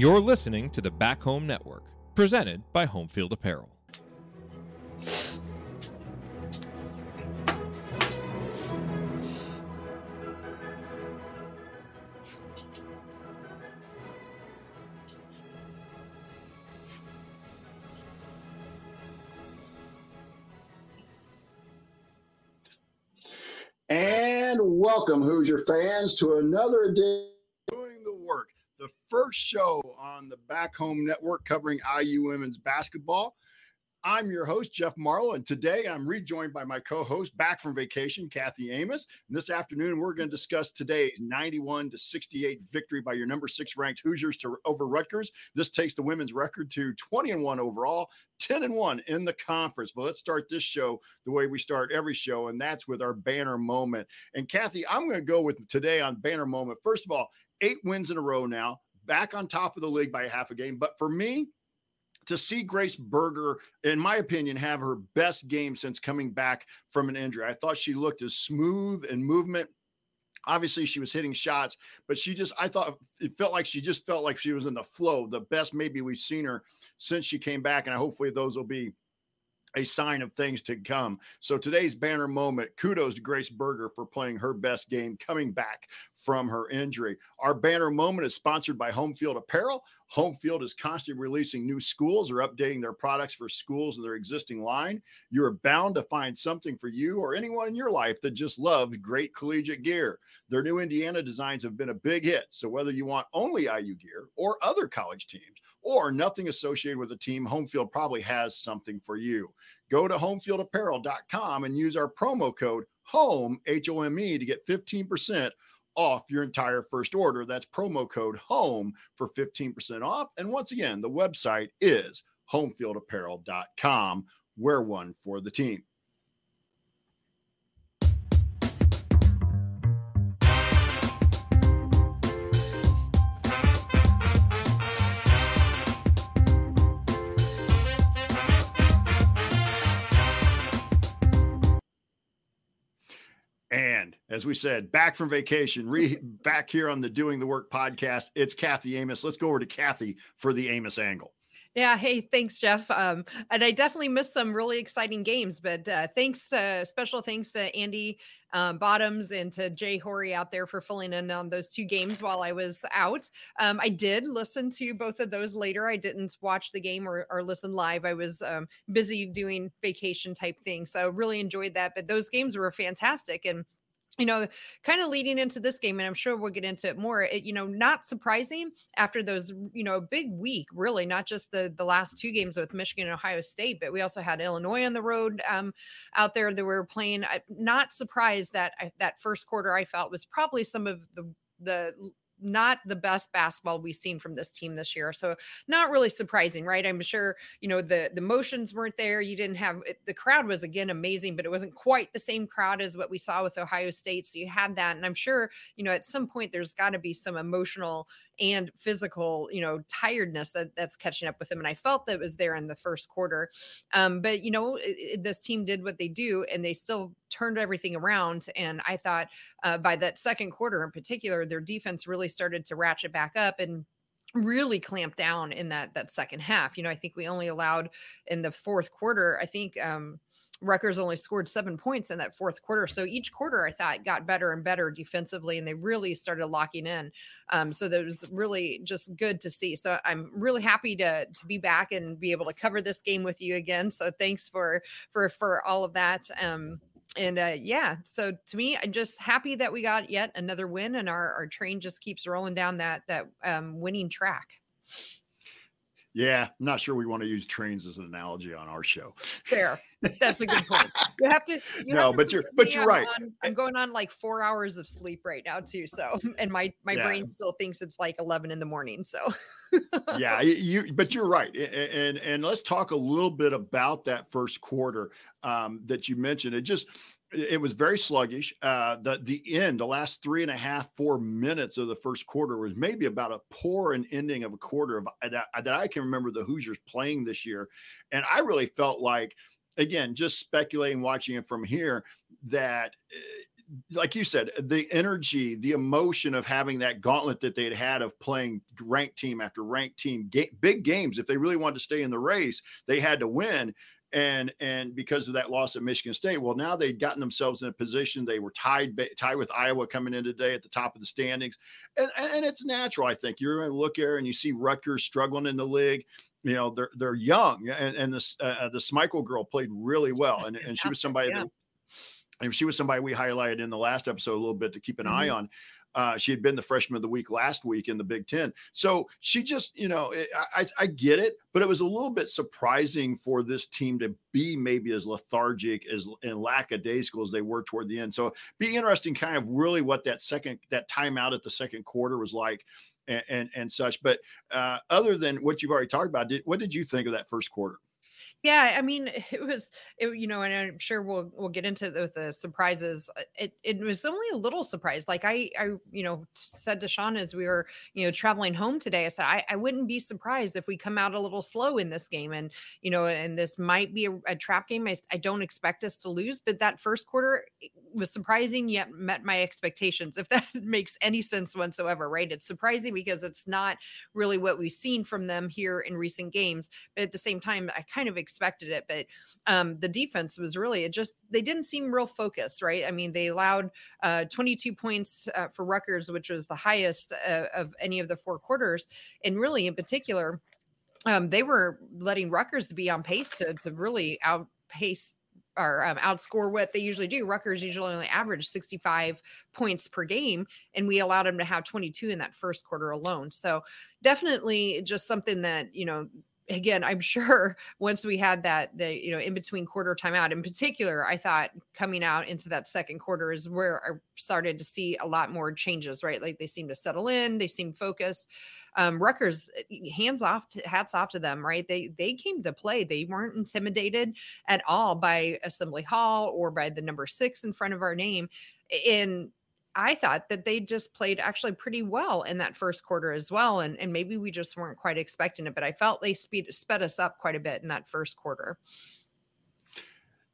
You're listening to the Back Home Network, presented by Homefield Apparel. And welcome, Hoosier fans, to another edition first show on the Back Home Network covering IU women's basketball. I'm your host, Jeff Marlowe, and today I'm rejoined by my co host back from vacation, Kathy Amos. And this afternoon, we're going to discuss today's 91 to 68 victory by your number six ranked Hoosiers to over Rutgers. This takes the women's record to 20 and 1 overall, 10 and 1 in the conference. But let's start this show the way we start every show, and that's with our banner moment. And Kathy, I'm going to go with today on banner moment. First of all, eight wins in a row now, back on top of the league by half a game. But for me, to see Grace Berger, in my opinion, have her best game since coming back from an injury. I thought she looked as smooth and movement. Obviously, she was hitting shots, but she just, I thought it felt like she just felt like she was in the flow, the best maybe we've seen her since she came back. And hopefully those will be a sign of things to come. So today's banner moment, kudos to Grace Berger for playing her best game coming back from her injury. Our banner moment is sponsored by Homefield Apparel. Homefield is constantly releasing new schools or updating their products for schools in their existing line. You are bound to find something for you or anyone in your life that just loves great collegiate gear. Their new Indiana designs have been a big hit. So whether you want only IU gear or other college teams, or nothing associated with a team, Homefield probably has something for you. Go to homefieldapparel.com and use our promo code HOME, H O M E, to get 15% off your entire first order. That's promo code HOME for 15% off. And once again, the website is homefieldapparel.com. Wear one for the team. As we said, back from vacation, re back here on the Doing the Work podcast, it's Kathy Amos. Let's go over to Kathy for the Amos angle. Yeah. Hey, thanks, Jeff. Um, and I definitely missed some really exciting games, but uh, thanks to special thanks to Andy um, Bottoms and to Jay Horry out there for filling in on those two games while I was out. Um, I did listen to both of those later. I didn't watch the game or, or listen live. I was um, busy doing vacation type things. So really enjoyed that. But those games were fantastic. And you know, kind of leading into this game, and I'm sure we'll get into it more. It, you know, not surprising after those, you know, big week, really, not just the the last two games with Michigan and Ohio State, but we also had Illinois on the road um, out there that we were playing. I'm not surprised that I, that first quarter I felt was probably some of the the not the best basketball we've seen from this team this year. So not really surprising, right? I'm sure, you know, the the motions weren't there. You didn't have the crowd was again amazing, but it wasn't quite the same crowd as what we saw with Ohio State. So you had that. And I'm sure, you know, at some point there's got to be some emotional and physical, you know, tiredness that, that's catching up with him. And I felt that was there in the first quarter. Um, but you know, it, this team did what they do and they still turned everything around. And I thought uh, by that second quarter in particular, their defense really started to ratchet back up and really clamp down in that that second half. You know, I think we only allowed in the fourth quarter, I think um Rutgers only scored seven points in that fourth quarter. So each quarter, I thought, got better and better defensively, and they really started locking in. Um, so that was really just good to see. So I'm really happy to to be back and be able to cover this game with you again. So thanks for for for all of that. Um, and uh, yeah, so to me, I'm just happy that we got yet another win, and our our train just keeps rolling down that that um, winning track. Yeah, I'm not sure we want to use trains as an analogy on our show. Fair. That's a good point. You have to. You no, have to but you're but you're I'm right. On, I'm going on like four hours of sleep right now too. So, and my my Yeah. brain still thinks it's like 11 in the morning. So, yeah, you but you're right. A- And and let's talk a little bit about that first quarter um, that you mentioned. It just it was very sluggish. Uh, the the end, the last three and a half, four minutes of the first quarter was maybe about a poor an ending of a quarter of that, that I can remember the Hoosiers playing this year, and I really felt like, again, just speculating, watching it from here, that uh, like you said, the energy, the emotion of having that gauntlet that they'd had of playing ranked team after ranked team, ga- big games. If they really wanted to stay in the race, they had to win. And and because of that loss at Michigan State, well, now they'd gotten themselves in a position they were tied tied with Iowa coming in today at the top of the standings, and, and it's natural. I think you're going to look here and you see Rutgers struggling in the league you know they're they're young and, and this uh, the Smikle girl played really well and, and she was somebody yeah. that and she was somebody we highlighted in the last episode a little bit to keep an mm-hmm. eye on. Uh, she had been the freshman of the week last week in the Big Ten. So she just, you know, eh, I, I get it, but it was a little bit surprising for this team to be maybe as lethargic as and lackadaisical as they were toward the end. So be interesting, kind of really what that second that timeout at the second quarter was like. And, and, and such, but uh, other than what you've already talked about, did, what did you think of that first quarter? Yeah, I mean, it was, it, you know, and I'm sure we'll we'll get into the, the surprises. Uh, it it was only a little surprise. Like I I you know said to Sean as we were you know traveling home today, I said I, I wouldn't be surprised if we come out a little slow in this game, and you know, and this might be a, a trap game. I, I don't expect us to lose, but that first quarter was surprising yet met my expectations. If that makes any sense whatsoever, right? It's surprising because it's not really what we've seen from them here in recent games, but at the same time, I kind of expected it. But um, the defense was really it just they didn't seem real focused, right? I mean, they allowed uh, 22 points uh, for Rutgers, which was the highest uh, of any of the four quarters, and really in particular. Um, they were letting Rutgers to be on pace to to really outpace or um, outscore what they usually do. Rutgers usually only average 65 points per game, and we allowed them to have 22 in that first quarter alone. So definitely just something that you know again, I'm sure once we had that, the you know, in between quarter timeout, in particular, I thought coming out into that second quarter is where I started to see a lot more changes. Right, like they seem to settle in, they seem focused. Um, Rutgers, eh, hands off, to, hats off to them. Right, they they came to play. They weren't intimidated at all by Assembly Hall or by the number six in front of our name. In I thought that they just played actually pretty well in that first quarter as well. And, and maybe we just weren't quite expecting it, but I felt they speed, sped us up quite a bit in that first quarter.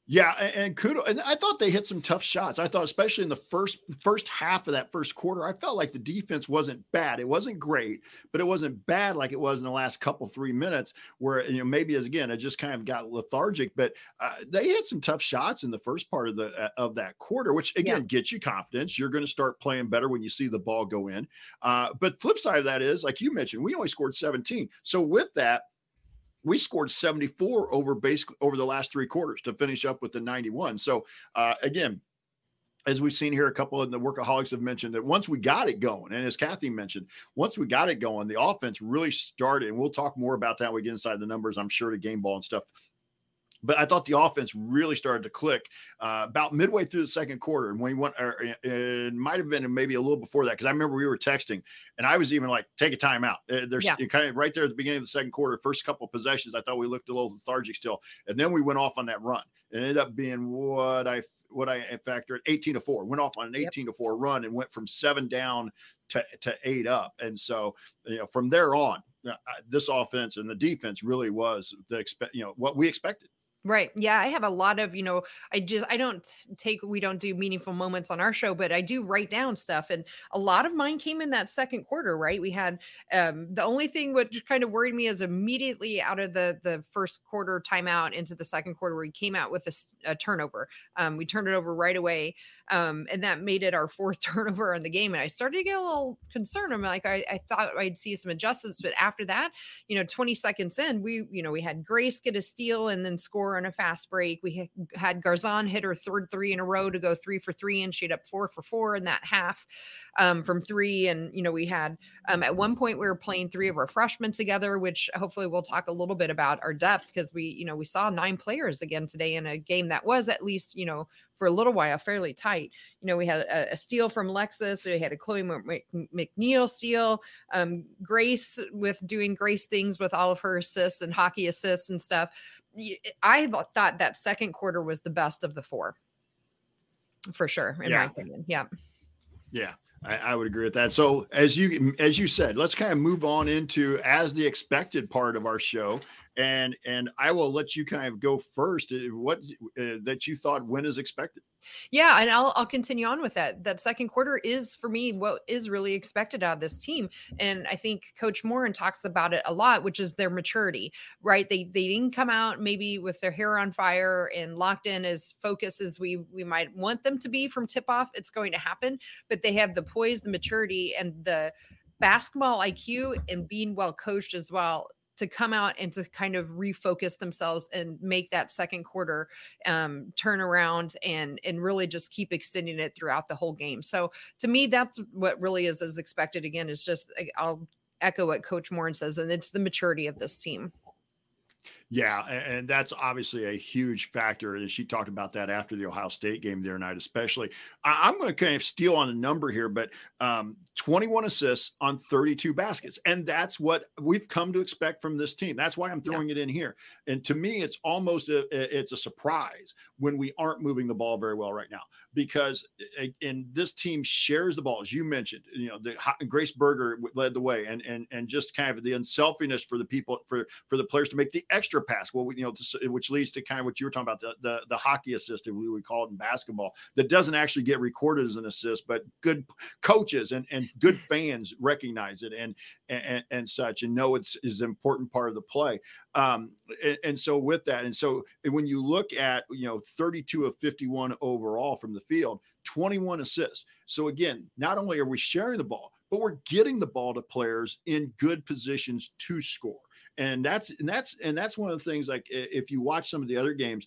Yeah, and kudo. And I thought they hit some tough shots. I thought, especially in the first first half of that first quarter, I felt like the defense wasn't bad. It wasn't great, but it wasn't bad like it was in the last couple three minutes, where you know maybe as again it just kind of got lethargic. But uh, they hit some tough shots in the first part of the uh, of that quarter, which again yeah. gets you confidence. You're going to start playing better when you see the ball go in. Uh, but flip side of that is, like you mentioned, we only scored 17. So with that we scored 74 over base over the last three quarters to finish up with the 91. So uh, again, as we've seen here, a couple of the workaholics have mentioned that once we got it going, and as Kathy mentioned, once we got it going, the offense really started. And we'll talk more about that when we get inside the numbers, I'm sure, to game ball and stuff but I thought the offense really started to click uh, about midway through the second quarter. And when we went, it might have been maybe a little before that because I remember we were texting, and I was even like, "Take a timeout." Uh, there's yeah. kind of right there at the beginning of the second quarter, first couple of possessions. I thought we looked a little lethargic still, and then we went off on that run. It ended up being what I what I factored 18 to four. Went off on an 18 yep. to four run and went from seven down to to eight up. And so you know from there on, uh, this offense and the defense really was the expect you know what we expected. Right. Yeah. I have a lot of, you know, I just, I don't take, we don't do meaningful moments on our show, but I do write down stuff. And a lot of mine came in that second quarter, right? We had, um, the only thing which kind of worried me is immediately out of the, the first quarter timeout into the second quarter, where we came out with a, a turnover. Um, we turned it over right away. Um, and that made it our fourth turnover in the game. And I started to get a little concerned. I'm like, I, I thought I'd see some adjustments, but after that, you know, 20 seconds in, we, you know, we had Grace get a steal and then score on a fast break. We had Garzon hit her third three in a row to go three for three, and she had up four for four in that half um, from three. And, you know, we had um, at one point we were playing three of our freshmen together, which hopefully we'll talk a little bit about our depth because we, you know, we saw nine players again today in a game that was at least, you know, for a little while fairly tight. You know, we had a, a steal from Lexus, we had a Chloe McNeil steal, um, Grace with doing Grace things with all of her assists and hockey assists and stuff. I thought that second quarter was the best of the four, for sure, in yeah. my opinion. Yeah. Yeah. I, I, would agree with that. So as you as you said, let's kind of move on into as the expected part of our show, and and I will let you kind of go first. Uh, what uh, that you thought when is expected? Yeah, and I'll I'll continue on with that. That second quarter is for me what is really expected out of this team, and I think Coach Moren talks about it a lot, which is their maturity. Right? They they didn't come out maybe with their hair on fire and locked in as focused as we we might want them to be from tip off. It's going to happen, but they have the poise, the maturity, and the basketball IQ and being well coached as well to come out and to kind of refocus themselves and make that second quarter um, turn around and and really just keep extending it throughout the whole game. So to me, that's what really is as expected. Again, is just I'll echo what Coach Moren says, and it's the maturity of this team. Yeah, and that's obviously a huge factor. And she talked about that after the Ohio State game there night, especially. I'm going to kind of steal on a number here, but um, 21 assists on 32 baskets, and that's what we've come to expect from this team. That's why I'm throwing yeah. it in here. And to me, it's almost a, it's a surprise when we aren't moving the ball very well right now because and this team shares the ball as you mentioned you know the grace berger led the way and and and just kind of the unselfishness for the people for for the players to make the extra pass well you know to, which leads to kind of what you were talking about the the, the hockey assist that we would call it in basketball that doesn't actually get recorded as an assist but good coaches and and good fans recognize it and and, and such and know it's is an important part of the play um, and, and, so with that, and so when you look at you know 32 of 51 overall from the field, 21 assists. So again, not only are we sharing the ball, but we're getting the ball to players in good positions to score. And that's and that's and that's one of the things. Like if you watch some of the other games,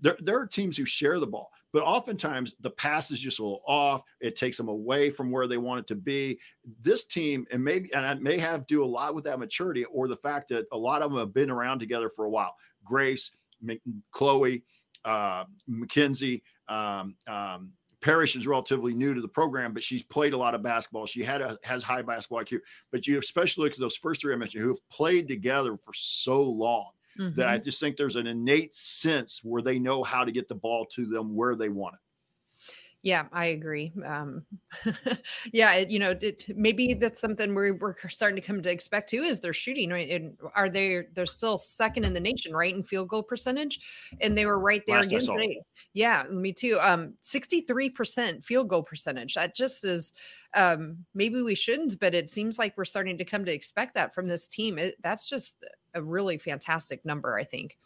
there there are teams who share the ball but oftentimes the pass is just a little off. It takes them away from where they want it to be. This team, and maybe, and I may have do a lot with that maturity or the fact that a lot of them have been around together for a while. Grace, Chloe, uh, Mackenzie, um, um, Parrish is relatively new to the program, but she's played a lot of basketball. She had a, has high basketball IQ. But you especially look at those first three I mentioned who have played together for so long mm-hmm. that I mm-hmm. just think there's an innate sense where they know how to get the ball to them where they want it. Yeah, I agree. Um, yeah, it, you know, it, maybe that's something we're, we're starting to come to expect too. Is they're shooting right? And are they? They're still second in the nation, right, in field goal percentage, and they were right there Last again today. Yeah, me too. Um, sixty-three percent field goal percentage. That just is. Um, maybe we shouldn't, but it seems like we're starting to come to expect that from this team. It, that's just a really fantastic number, I think.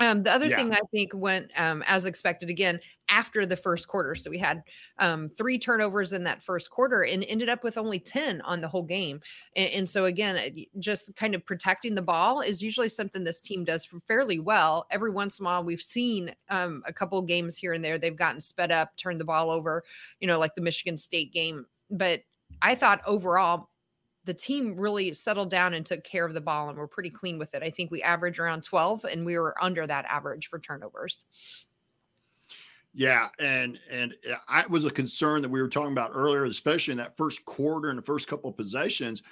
Um, the other yeah. thing I think went um, as expected again after the first quarter. So we had um, three turnovers in that first quarter and ended up with only 10 on the whole game. And, and, so, again, just kind of protecting the ball is usually something this team does fairly well. Every once in a while, we've seen um, a couple games here and there, they've gotten sped up, turned the ball over, you know, like the Michigan State game. But I thought overall, the team really settled down and took care of the ball and we're pretty clean with it. I think we averaged around 12 and we were under that average for turnovers. Yeah, and and I was a concern that we were talking about earlier, especially in that first quarter and the first couple of possessions.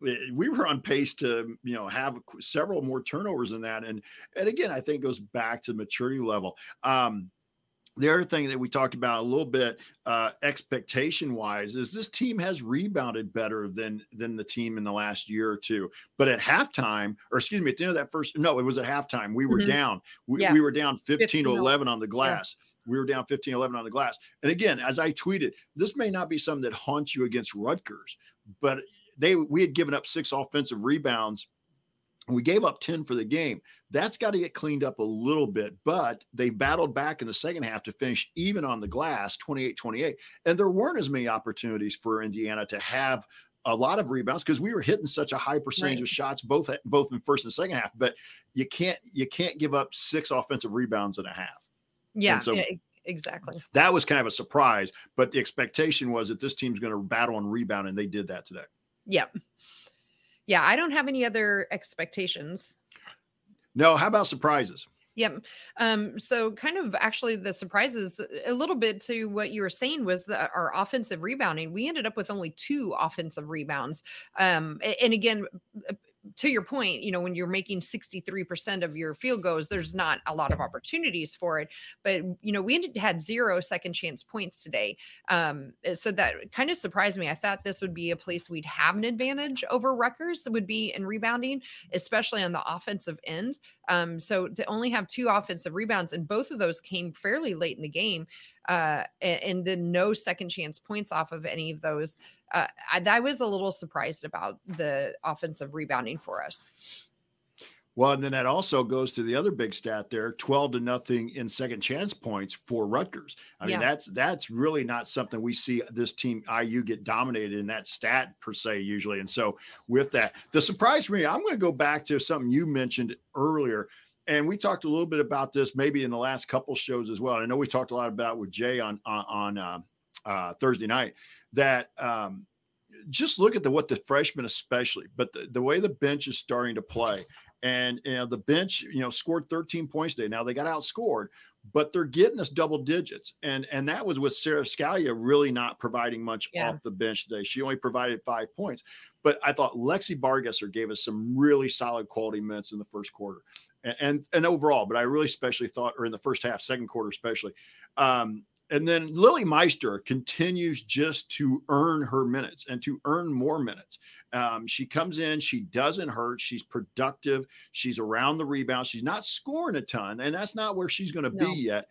We were on pace to, you know, have several more turnovers than that, and and again, I think goes back to maturity level. Um, the other thing that we talked about a little bit uh, expectation wise is this team has rebounded better than than the team in the last year or two but at halftime or excuse me at the end of that first no it was at halftime we were mm-hmm. down we, yeah. we, were down 15, 15 to 11 on the glass yeah. We were down 15 11 on the glass. And again, as I tweeted, this may not be something that haunts you against Rutgers, but they we had given up six offensive rebounds we gave up 10 for the game. That's got to get cleaned up a little bit, but they battled back in the second half to finish even on the glass 28 28. And there weren't as many opportunities for Indiana to have a lot of rebounds because we were hitting such a high percentage right. of shots both both in first and second half but you can't you can't give up six offensive rebounds in a half yeah so yeah, exactly that was kind of a surprise but the expectation was that this team's going to battle and rebound and they did that today yep yeah, I don't have any other expectations. No, how about surprises? Yep. Um, so kind of actually the surprises a little bit to what you were saying was that our offensive rebounding. We ended up with only two offensive rebounds. Um, and again, to your point, you know, when you're making 63% of your field goals, there's not a lot of opportunities for it. But, you know, we had zero second chance points today. Um, eh, so that kind of surprised me. I thought this would be a place we'd have an advantage over Rutgers would be in rebounding, especially on the offensive end. Um, so to only have two offensive rebounds, and both of those came fairly late in the game, uh, and, and then no second chance points off of any of those. Uh, I, I was a little surprised about the offensive rebounding for us. Well, and then that also goes to the other big stat there: twelve to nothing in second chance points for Rutgers. I mean, yeah. that's that's really not something we see this team IU get dominated in that stat per se usually. And so, with that, the surprise for me, I'm going to go back to something you mentioned earlier, and we talked a little bit about this maybe in the last couple shows as well. And I know we talked a lot about with Jay on on, on uh, uh, Thursday night that. Um, just look at the what the freshmen especially, but the, the way the bench is starting to play and you know, the bench, you know, scored 13 points today. Now they got outscored, but they're getting us double digits. And and that was with Sara Scalia really not providing much yeah. off the bench today. She only provided five points. But I thought Lexi Bargesser gave us some really solid quality minutes in the first quarter. And, and, and overall, but I really especially thought, or in the first half, second quarter especially, um, and then Lily Meister continues just to earn her minutes and to earn more minutes. Um, she comes in, she doesn't hurt, she's productive, she's around the rebound, she's not scoring a ton, and that's not where she's going to no. be yet.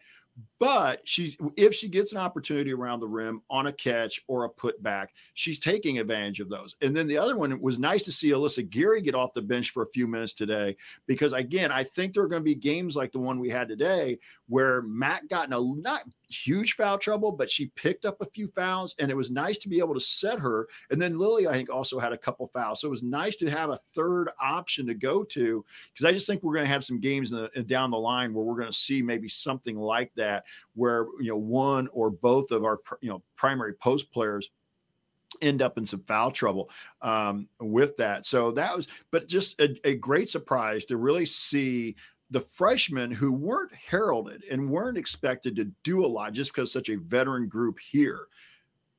But she's if she gets an opportunity around the rim on a catch or a putback, she's taking advantage of those. And then the other one was nice to see Alyssa Geary get off the bench for a few minutes today because again, I think there are going to be games like the one we had today where Matt got in a not huge foul trouble, but she picked up a few fouls, and it was nice to be able to set her. And then Lily, I think, also had a couple fouls, so it was nice to have a third option to go to because I just think we're going to have some games the, down the line where we're going to see maybe something like that, where you know one or both of our you know primary post players end up in some foul trouble um, with that. So that was, but just a, a, great surprise to really see the freshmen who weren't heralded and weren't expected to do a lot just because such a veteran group here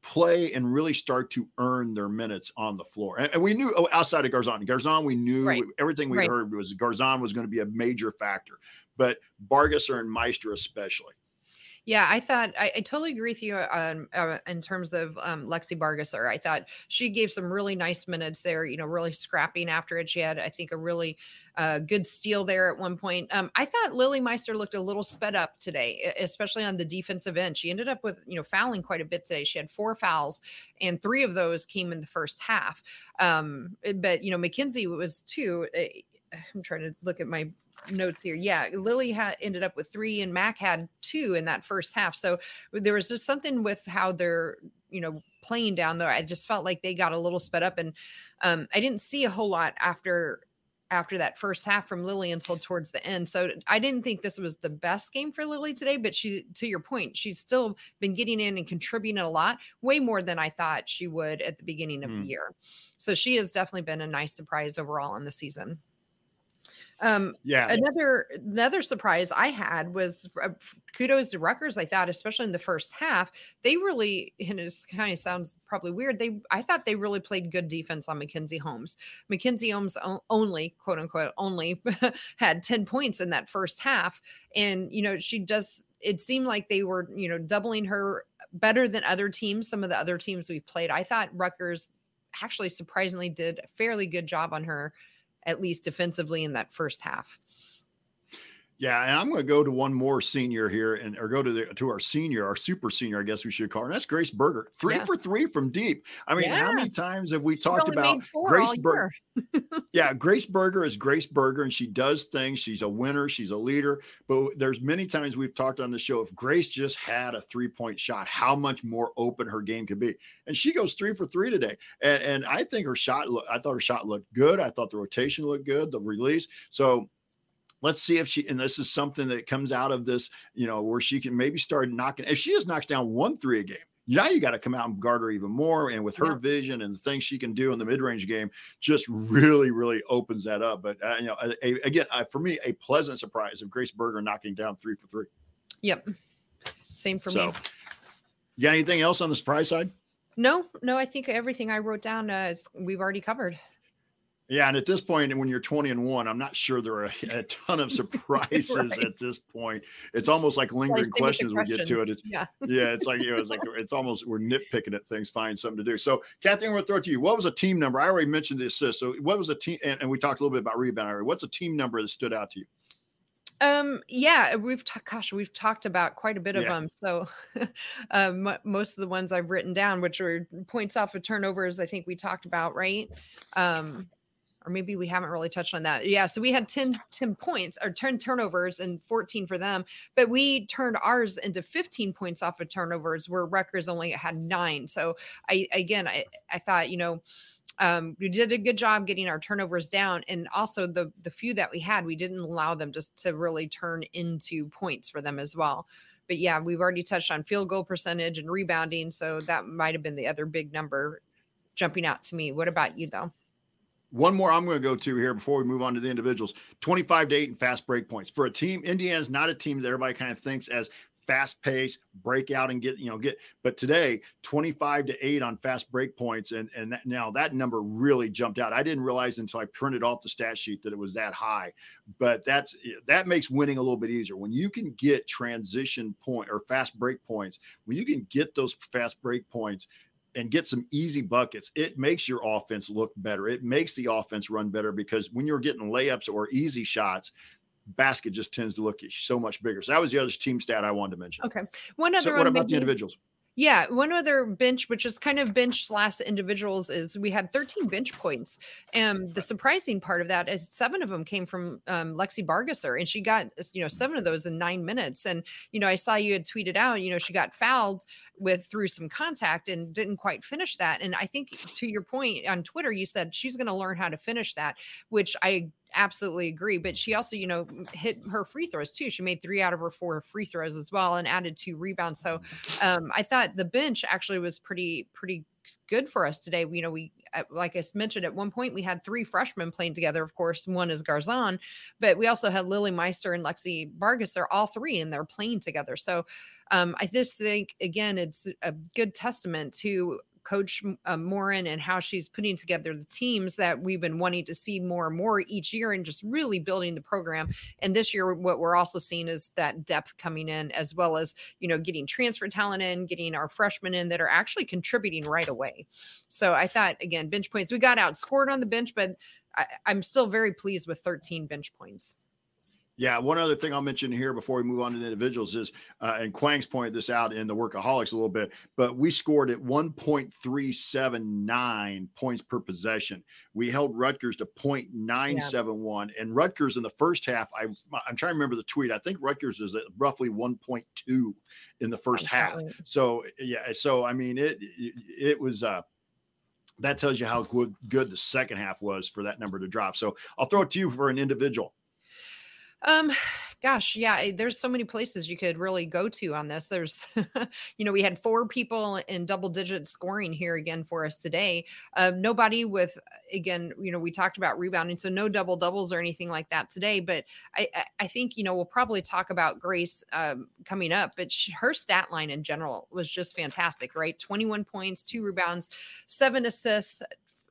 play and really start to earn their minutes on the floor. And, and we knew oh, outside of Garzon, Garzon, we knew right. everything we right. heard was Garzon was going to be a major factor, but Bargesser and Meister especially. Yeah, I thought I, I totally agree with you on uh, in terms of um, Lexi Bargesser. I thought she gave some really nice minutes there. You know, really scrapping after it. She had, I think, a really uh, good steal there at one point. Um, I thought Lily Meister looked a little sped up today, especially on the defensive end. She ended up with you know fouling quite a bit today. She had four fouls, and three of those came in the first half. Um, but you know, Mackenzie was two. Eh, I'm trying to look at my notes here. Yeah, Lily had ended up with three, and Mac had two in that first half. So there was just something with how they're you know playing down there. I just felt like they got a little sped up, and um, I didn't see a whole lot after after that first half from Lily until towards the end. So I didn't think this was the best game for Lily today, but she to your point, she's still been getting in and contributing a lot, way more than I thought she would at the beginning of mm. the year. So she has definitely been a nice surprise overall in the season. Um, yeah. Another another surprise I had was uh, kudos to Rutgers. I thought, especially in the first half, they really and it kind of sounds probably weird. They I thought they really played good defense on Mackenzie Holmes. Mackenzie Holmes only quote unquote only had ten points in that first half, and you know she does. It seemed like they were you know doubling her better than other teams. Some of the other teams we played, I thought Rutgers actually surprisingly did a fairly good job on her at least defensively in that first half. Yeah, and I'm going to go to one more senior here, and or go to the to our senior, our super senior, I guess we should call her. And that's Grace Berger, three yeah. for three from deep. I mean, yeah. how many times have we talked about Grace Berger? yeah, Grace Berger is Grace Berger, and she does things. She's a winner. She's a leader. But there's many times we've talked on the show. If Grace just had a three point shot, how much more open her game could be. And she goes three for three today. And, and I think her shot. I thought her shot looked good. I thought the rotation looked good. The release. So let's see if she and this is something that comes out of this you know where she can maybe start knocking if she just knocks down one three a game now you got to come out and guard her even more and with her yeah. vision and the things she can do in the mid-range game just really really opens that up. But uh, you know a, a, again uh, for me a pleasant surprise of grace berger knocking down three for three. Yep. Same for so, me. You got anything else on the surprise side? No no i think everything i wrote down uh, is we've already covered Yeah, and at this point, when you're 20 and one, I'm not sure there are a, a ton of surprises right. at this point. It's almost like lingering questions, we get to it. It's, yeah, yeah, it's like you know, it's like it's almost we're nitpicking at things, find something to do. So, Kathy, I'm going to throw it to you. What was a team number? I already mentioned the assist. So, what was a team? And, and we talked a little bit about rebound. What's a team number that stood out to you? Um, yeah, we've talked, gosh, we've talked about quite a bit of yeah. them. So, um, most of the ones I've written down, which were points off of turnovers, I think we talked about, right? Um, or maybe we haven't really touched on that. Yeah. So we had 10, 10 points or 10 turnovers and 14 for them, but we turned ours into 15 points off of turnovers where Rutgers only had nine. So I, again, I, I thought, you know, um, we did a good job getting our turnovers down, and also the the few that we had, we didn't allow them just to really turn into points for them as well. But yeah, we've already touched on field goal percentage and rebounding, so that might have been the other big number jumping out to me. What about you though? One more I'm going to go to here before we move on to the individuals 25 to 8 and fast break points. For a team, Indiana's not a team that everybody kind of thinks as fast pace, break out and get, you know, get, but today 25 to 8 on fast break points. And and that, now that number really jumped out. I didn't realize until I printed off the stat sheet that it was that high. But that's that makes winning a little bit easier. When you can get transition point or fast break points, when you can get those fast break points, and get some easy buckets, it makes your offense look better. It makes the offense run better because when you're getting layups or easy shots, basket just tends to look so much bigger. So that was the other team stat I wanted to mention. Okay. One other so what about the individuals? Yeah, one other bench, which is kind of bench slash individuals, is we had 13 bench points. And the surprising part of that is seven of them came from um, Lexi Bargesser, and she got you know seven of those in nine minutes. And you know, I saw you had tweeted out, you know, she got fouled with through some contact and didn't quite finish that. And I think to your point on Twitter, you said she's going to learn how to finish that, which I absolutely agree. But she also, you know, hit her free throws too. She made three out of her four free throws as well and added two rebounds. So um, I thought the bench actually was pretty, pretty good for us today. You know, we, uh, like I mentioned, at one point we had three freshmen playing together. Of course, one is Garzon, but we also had Lily Meister and Lexi Vargas. They're all three and they're playing together. So um, I just think, again, it's a good testament to Coach uh, Moren and how she's putting together the teams that we've been wanting to see more and more each year and just really building the program. And this year, what we're also seeing is that depth coming in, as well as, you know, getting transfer talent in, getting our freshmen in that are actually contributing right away. So I thought, again, bench points, we got outscored on the bench, but I, I'm still very pleased with 13 bench points. Yeah, one other thing I'll mention here before we move on to the individuals is, uh, and Quang's pointed this out in the workaholics a little bit, but we scored at 1.379 points per possession. We held Rutgers to 0.971, yeah. and Rutgers in the first half, I, I'm trying to remember the tweet. I think Rutgers is at roughly 1.2 in the first half. So yeah, so I mean it it, it was uh that tells you how good good the second half was for that number to drop. So I'll throw it to you for an individual. Um, gosh, yeah, there's so many places you could really go to on this. There's, you know, we had four people in double digit scoring here again for us today. Uh, nobody with, again, you know, we talked about rebounding, so no double doubles or anything like that today. But I, I think, you know, we'll probably talk about Grace um, coming up, but she, her stat line in general was just fantastic, right? 21 points, two rebounds, seven assists,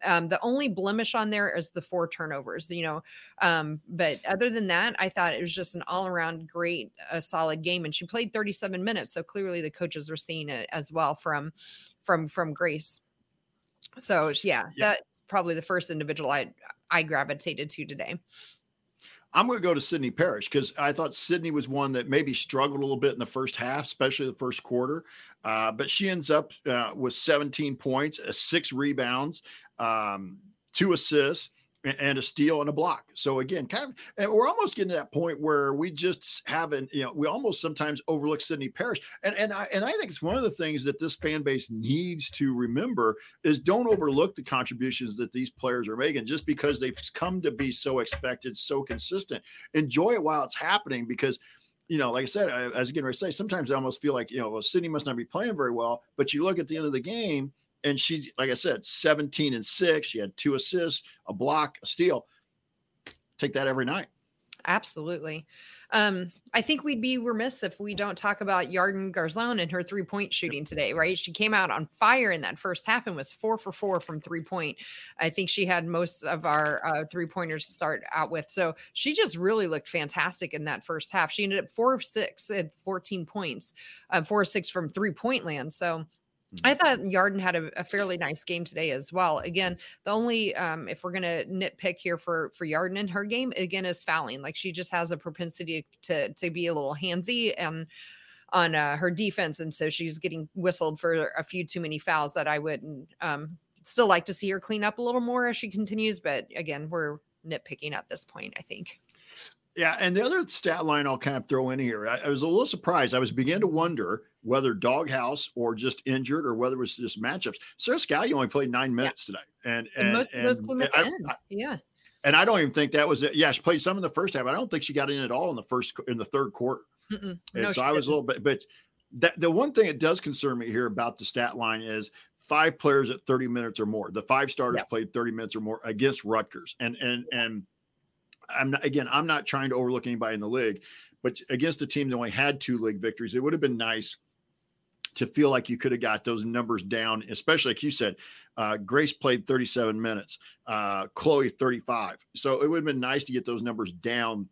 um, the only blemish on there is the four turnovers, you know. Um, but other than that, I thought it was just an all around great, a solid game. And she played 37 minutes, so clearly the coaches were seeing it as well from from from Grace. So yeah, yeah. that's probably the first individual I I gravitated to today. I'm going to go to Sydney Parrish because I thought Sydney was one that maybe struggled a little bit in the first half, especially the first quarter. Uh, but she ends up uh, with 17 points, uh, six rebounds, um, two assists and a steal and a block. So again, kind of, and we're almost getting to that point where we just haven't, you know, we almost sometimes overlook Sydney Parrish. And and I and I think it's one of the things that this fan base needs to remember is don't overlook the contributions that these players are making just because they've come to be so expected, so consistent. Enjoy it while it's happening because you know, like I said, I, I getting ready to say, sometimes I almost feel like, you know, well, Sydney must not be playing very well. But you look at the end of the game and she's like I said, 17 and six. She had two assists, a block, a steal. Take that every night. Absolutely. Um, I think we'd be remiss if we don't talk about Yarden Garzon and her three point shooting today, right? She came out on fire in that first half and was four for four from three point. I think she had most of our uh, three pointers to start out with. So she just really looked fantastic in that first half. She ended up four of six at 14 points, uh, four of six from three point land. So I mm-hmm. thought Yarden had a, a, fairly nice game today as well. Again, the only um, if we're gonna nitpick here for for Yarden in her game again is fouling. Like she just has a propensity to to be a little handsy and on uh, her defense, and so she's getting whistled for a few too many fouls that I would um, still like to see her clean up a little more as she continues. But again, we're nitpicking at this point. I think. Yeah, and the other stat line I'll kind of throw in here, I, I was a little surprised. I was beginning to wonder whether doghouse or just injured or whether it was just matchups. Sara Scalia only played nine minutes yeah. today, and and, and, most and, of those came at I, I, yeah. And I don't even think that was it. Yeah, she played some in the first half. I don't think she got in at all in the first in the third quarter. No, and so I was didn't. a little bit, but that the one thing that does concern me here about the stat line is five players at 30 minutes or more. The five starters yes. played 30 minutes or more against Rutgers. And and and I'm not again, I'm not trying to overlook anybody in the league, but against a team that only had two league victories, it would have been nice to feel like you could have got those numbers down, especially like you said, uh, Grace played 37 minutes, uh, Chloe 35. So it would have been nice to get those numbers down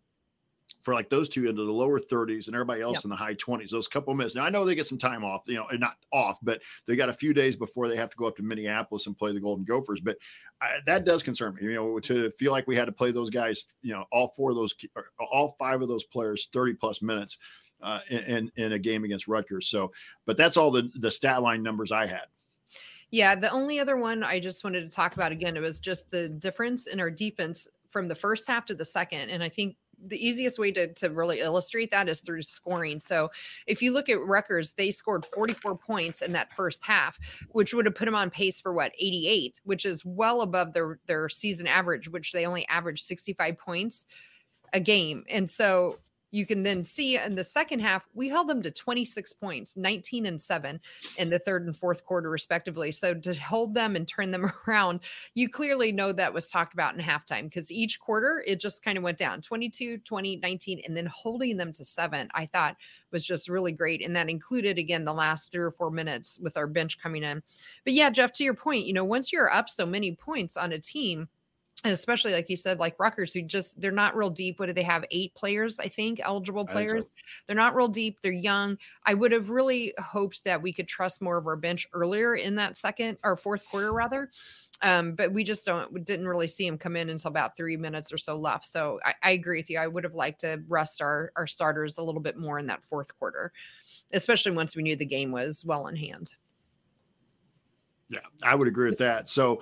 for like those two into the lower 30s and everybody else yep. in the high 20s. Those couple minutes. Now I know they get some time off, you know, not off, but they got a few days before they have to go up to Minneapolis and play the Golden Gophers. But I, that does concern me, you know, to feel like we had to play those guys, you know, all four of those, all five of those players 30 plus minutes uh, in in a game against Rutgers. So, but that's all the the stat line numbers I had. Yeah, the only other one I just wanted to talk about again, it was just the difference in our defense from the first half to the second. And I think the easiest way to, to really illustrate that is through scoring. So if you look at Rutgers, they scored 44 points in that first half, which would have put them on pace for what 88, which is well above their their season average, which they only averaged 65 points a game. And so you can then see in the second half, we held them to 26 points, 19 and 7 in the third and fourth quarter, respectively. So to hold them and turn them around, you clearly know that was talked about in halftime because each quarter it just kind of went down 22, 20, 19, and then holding them to seven, I thought was just really great. And that included, again, the last three or four minutes with our bench coming in. But yeah, Jeff, to your point, you know, once you're up so many points on a team, and especially like you said, like Rutgers, who just they're not real deep. What do they have? Eight players, I think, eligible players. So. They're not real deep. They're young. I would have really hoped that we could trust more of our bench earlier in that second or fourth quarter, rather. Um, but we just don't didn't really see him come in until about three minutes or so left. So I, I agree with you. I would have liked to rest our our starters a little bit more in that fourth quarter, especially once we knew the game was well in hand. Yeah, I would agree with that. So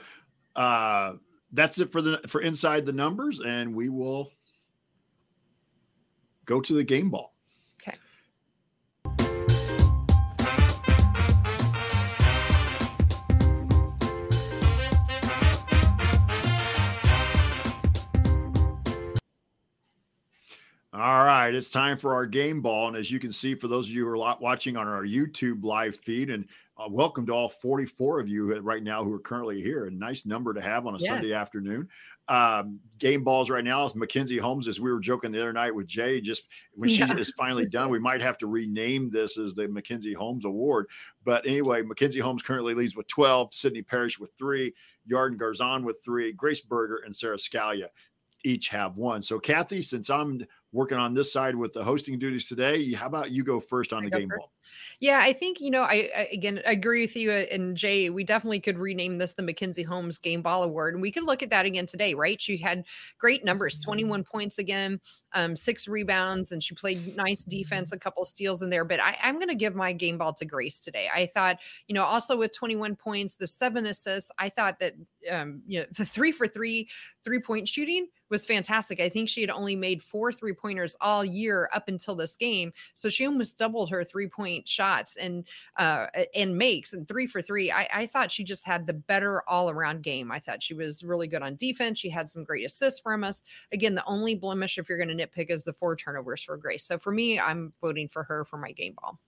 uh that's it for the for inside the numbers, and we will go to the game ball. All right, it's time for our game ball. And as you can see, for those of you who are watching on our YouTube live feed, and uh, welcome to all 44 of you right now who are currently here. A nice number to have on a yeah. Sunday afternoon. Um, game balls right now is Mackenzie Holmes, as we were joking the other night with Jay, just when yeah. she is finally done, we might have to rename this as the Mackenzie Holmes Award. But anyway, Mackenzie Holmes currently leads with 12, Sydney Parrish with three, Yarden Garzon with three, Grace Berger and Sara Scalia each have one. So, Kathy, since I'm working on this side with the hosting duties today. How about you go first on the game first. ball? Yeah, I think you know. I, I again I agree with you uh, and Jay. We definitely could rename this the Mackenzie Holmes Game Ball Award, and we could look at that again today, right? She had great numbers, twenty one points again, um, six rebounds, and she played nice defense, a couple steals in there. But I, I'm going to give my game ball to Grace today. I thought, you know, also with twenty one points, the seven assists, I thought that um, you know the three for three three point shooting was fantastic. I think she had only made four three pointers all year up until this game. So she almost doubled her three point shots and uh and makes and three for three. I, I thought she just had the better all around game. I thought she was really good on defense. She had some great assists from us. Again, the only blemish, if you're going to nitpick, is the four turnovers for Grace. So for me, I'm voting for her for my game ball.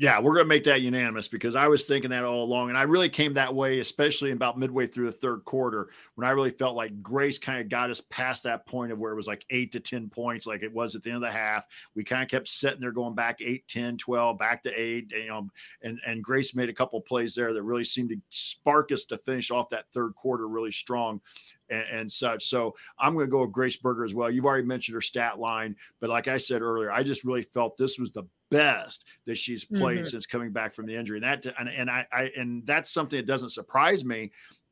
Yeah, we're going to make that unanimous because I was thinking that all along. And I really came that way, especially about midway through the third quarter when I really felt like Grace kind of got us past that point of where it was like eight to 10 points, like it was at the end of the half. We kind of kept sitting there going back 8, 10, 12, back to eight, you know, and, and Grace made a couple plays there that really seemed to spark us to finish off that third quarter really strong and, and such. So I'm going to go with Grace Berger as well. You've already mentioned her stat line, but like I said earlier, I just really felt this was the best that she's played mm-hmm. since coming back from the injury. And that and, and I, I and that's something that doesn't surprise me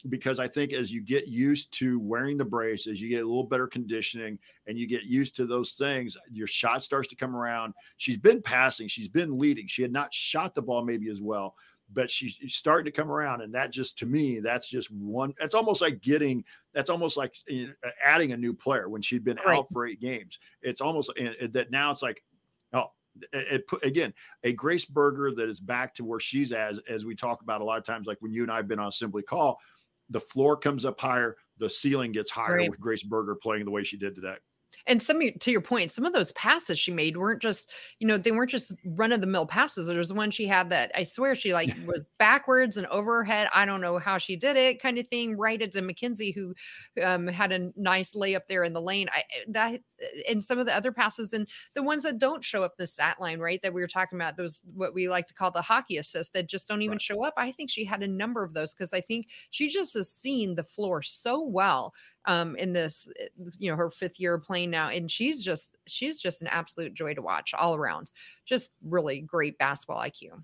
because I think as you get used to wearing the brace, as you get a little better conditioning and you get used to those things, your shot starts to come around. She's been passing, she's been leading. She had not shot the ball maybe as well, but she's starting to come around and that just to me that's just one it's almost like getting that's almost like adding a new player when she'd been right. out for eight games it's almost that now it's like it, put again a grace berger that is back to where she's as as we talk about a lot of times like when you and i've been on Assembly Call the floor comes up higher the ceiling gets higher right. with grace berger playing the way she did today and some to your point, some of those passes she made weren't just, you know, they weren't just run of the mill passes. There was one she had that I swear she like was backwards and over her head. I don't know how she did it, kind of thing. Right into Mackenzie, who um, had a nice layup there in the lane. I eh, that eh, and some of the other passes and the ones that don't show up the stat line, right? That we were talking about, those what we like to call the hockey assists that just don't even right. show up. I think she had a number of those because I think she just has seen the floor so well um, in this, eh, you know, her fifth year playing now, and she's just she's just an absolute joy to watch all around. Just really great basketball IQ.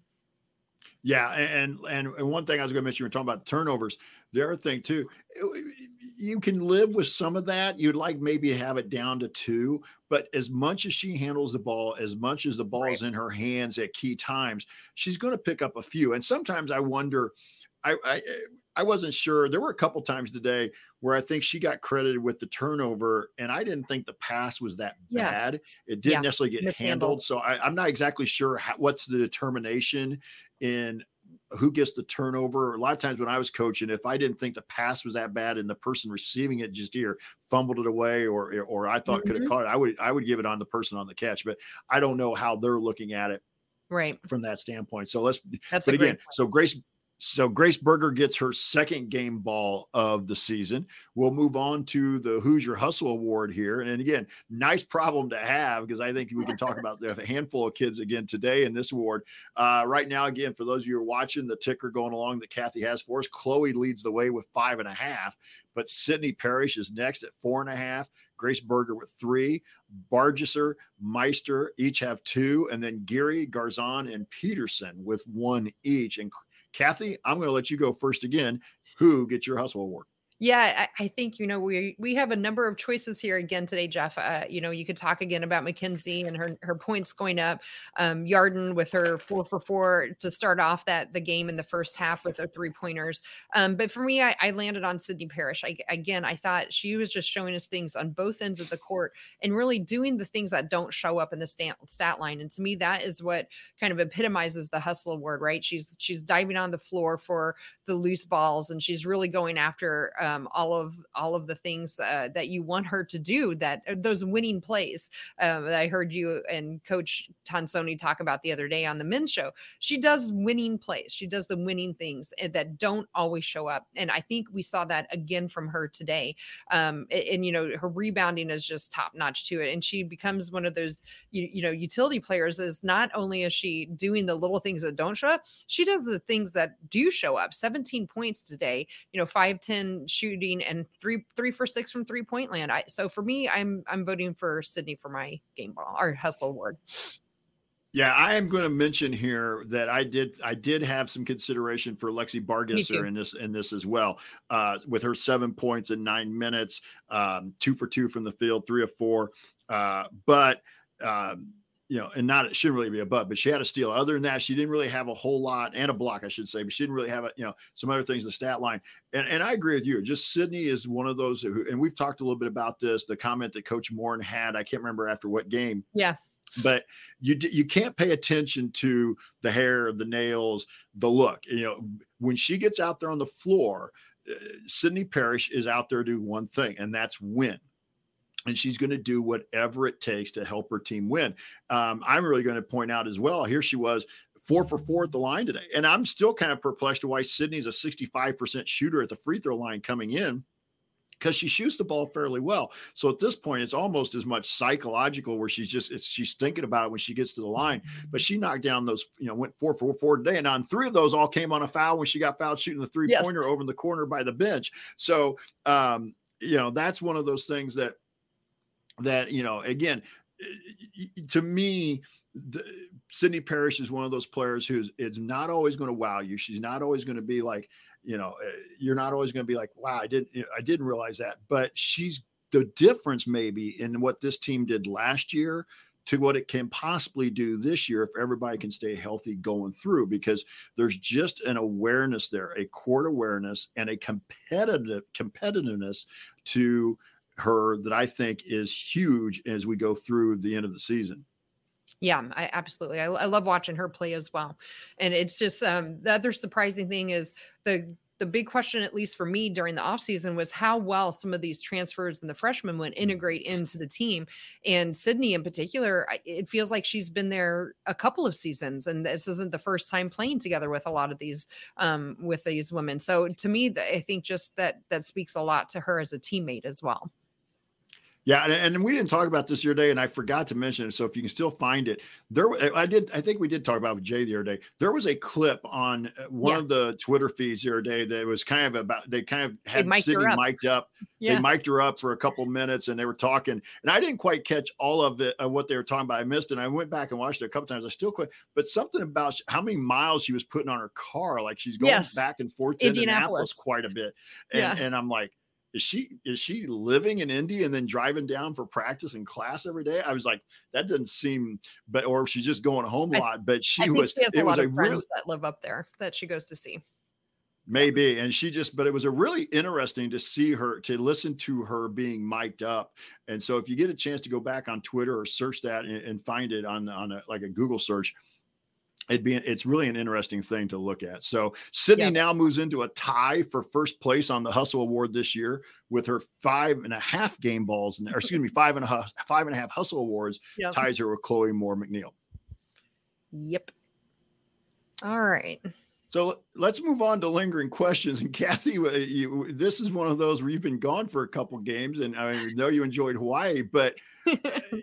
Yeah, and and and one thing I was going to mention, you were talking about turnovers. The other thing too, you can live with some of that. You'd like maybe have it down to two, but as much as she handles the ball, as much as the ball right. is in her hands at key times, she's going to pick up a few. And sometimes I wonder, I, I I wasn't sure. There were a couple times today where I think she got credited with the turnover, and I didn't think the pass was that yeah. bad. It didn't yeah. necessarily get handled, so I, am not exactly sure how, what's the determination in who gets the turnover. A lot of times when I was coaching, if I didn't think the pass was that bad and the person receiving it just here fumbled it away, or or I thought mm-hmm. could have caught it, I would I would give it on the person on the catch. But I don't know how they're looking at it right from that standpoint. So let's. That's but again, so Grace so Grace Berger gets her second game ball of the season. We'll move on to the Hoosier Hustle Award here. And again, nice problem to have because I think we can talk about a handful of kids again today in this award. Uh, right now, again, for those of you who are watching, the ticker going along that Kathy has for us, Chloe leads the way with five and a half, but Sydney Parrish is next at four and a half. Grace Berger with three, Bargesser, Meister each have two, and then Geary, Garzon, and Peterson with one each. And Kathy, I'm going to let you go first again. Who gets your hustle award? Yeah, I, think you know we we have a number of choices here again today, Jeff. Uh, you know, you could talk again about Mackenzie and her her points going up. Um, Yarden with her four for four to start off that the game in the first half with her three pointers. Um, but for me, I, I, landed on Sydney Parrish. I, again, I thought she was just showing us things on both ends of the court and really doing the things that don't show up in the stat, stat line. And to me, that is what kind of epitomizes the hustle award, right? She's she's diving on the floor for the loose balls and she's really going after um, all of all of the things uh, that you want her to do that uh, those winning plays um, that I heard you and Coach Tonsoni talk about the other day on the men's show. She does winning plays. She does the winning things eh, that don't always show up, and I think we saw that again from her today. Um, and, and you know her rebounding is just top notch to it, and she becomes one of those you, you know utility players. Is not only is she doing the little things that don't show up, she does the things that do show up. 17 points today, you know, 5 10 shooting and three three for six from three point land. I so for me, I'm I'm voting for Sydney for my game ball or hustle award. Yeah, I am going to mention here that I did I did have some consideration for Lexi Bargesser in this in this as well, uh, with her seven points in nine minutes, um, two for two from the field, three of four. Uh, but um, you know, and not it shouldn't really be a butt, but she had a steal. Other than that, she didn't really have a whole lot and a block, I should say, but she didn't really have a, you know, some other things in the stat line. And and I agree with you. Just Sydney is one of those who, and we've talked a little bit about this, the comment that Coach Moren had. I can't remember after what game. Yeah. But you you can't pay attention to the hair, the nails, the look. You know, when she gets out there on the floor, uh, Sydney Parrish is out there to do one thing, and that's win and she's going to do whatever it takes to help her team win. Um, I'm really going to point out as well. Here she was four for four at the line today. And I'm still kind of perplexed to why Sydney's a 65% shooter at the free throw line coming in because she shoots the ball fairly well. So at this point, it's almost as much psychological where she's just she's thinking about it when she gets to the line. But she knocked down those, you know, went four for four today, and on three of those all came on a foul when she got fouled shooting the three pointer yes. over in the corner by the bench. So um, you know that's one of those things that that you know again to me the, Sydney Parrish is one of those players who's it's not always going to wow you. She's not always going to be like, you know, eh, you're not always going to be like, wow, I didn't I didn't realize that. But she's the difference maybe in what this team did last year to what it can possibly do this year if everybody can stay healthy going through because there's just an awareness there, a court awareness and a competitive competitiveness to her that I think is huge as we go through the end of the season. Yeah, I absolutely. I, I love watching her play as well. And it's just um the other surprising thing is the the big question, at least for me during the offseason, was how well some of these transfers and the freshmen would integrate into the team. And Sydney, in particular, it feels like she's been there a couple of seasons, and this isn't the first time playing together with a lot of these um, with these women. So to me, I think just that that speaks a lot to her as a teammate as well. Yeah, and, and, we didn't talk about this the other day, and I forgot to mention it. So if you can still find it, there I did. I think we did talk about with Jay the other day. There was a clip on uh, one yeah. of the Twitter feeds the other day that was kind of about. They kind of had Sydney mic'd up. Yeah. They mic'd her up for a couple minutes, and they were talking. And I didn't quite catch all of it of what they were talking about. I missed it. And I went back and watched it a couple times. I still quit, but something about how many miles she was putting on her car, like she's going yes. back and forth to Indianapolis. Indianapolis quite a bit. And, yeah. and I'm like is she is she living in Indy and then driving down for practice and class every day? I was like, that doesn't seem, but or she's just going home a lot. But she was. She has a lot of friends really, that live up there that she goes to see. Maybe, and she just, but it was a really interesting to see her to listen to her being mic'd up. And so, if you get a chance to go back on Twitter or search that and, and find it on on a, like a Google search, it'd be it's really an interesting thing to look at. So Sydney now moves into a tie for first place on the Hustle Award this year with her five and a half game balls, or excuse me, five and a half five and a half Hustle Awards yep. ties her with Chloe Moore McNeil. Yep. All right. So let's move on to lingering questions. And Kathy, uh, you, this is one of those where you've been gone for a couple games, and I know you enjoyed Hawaii, but uh,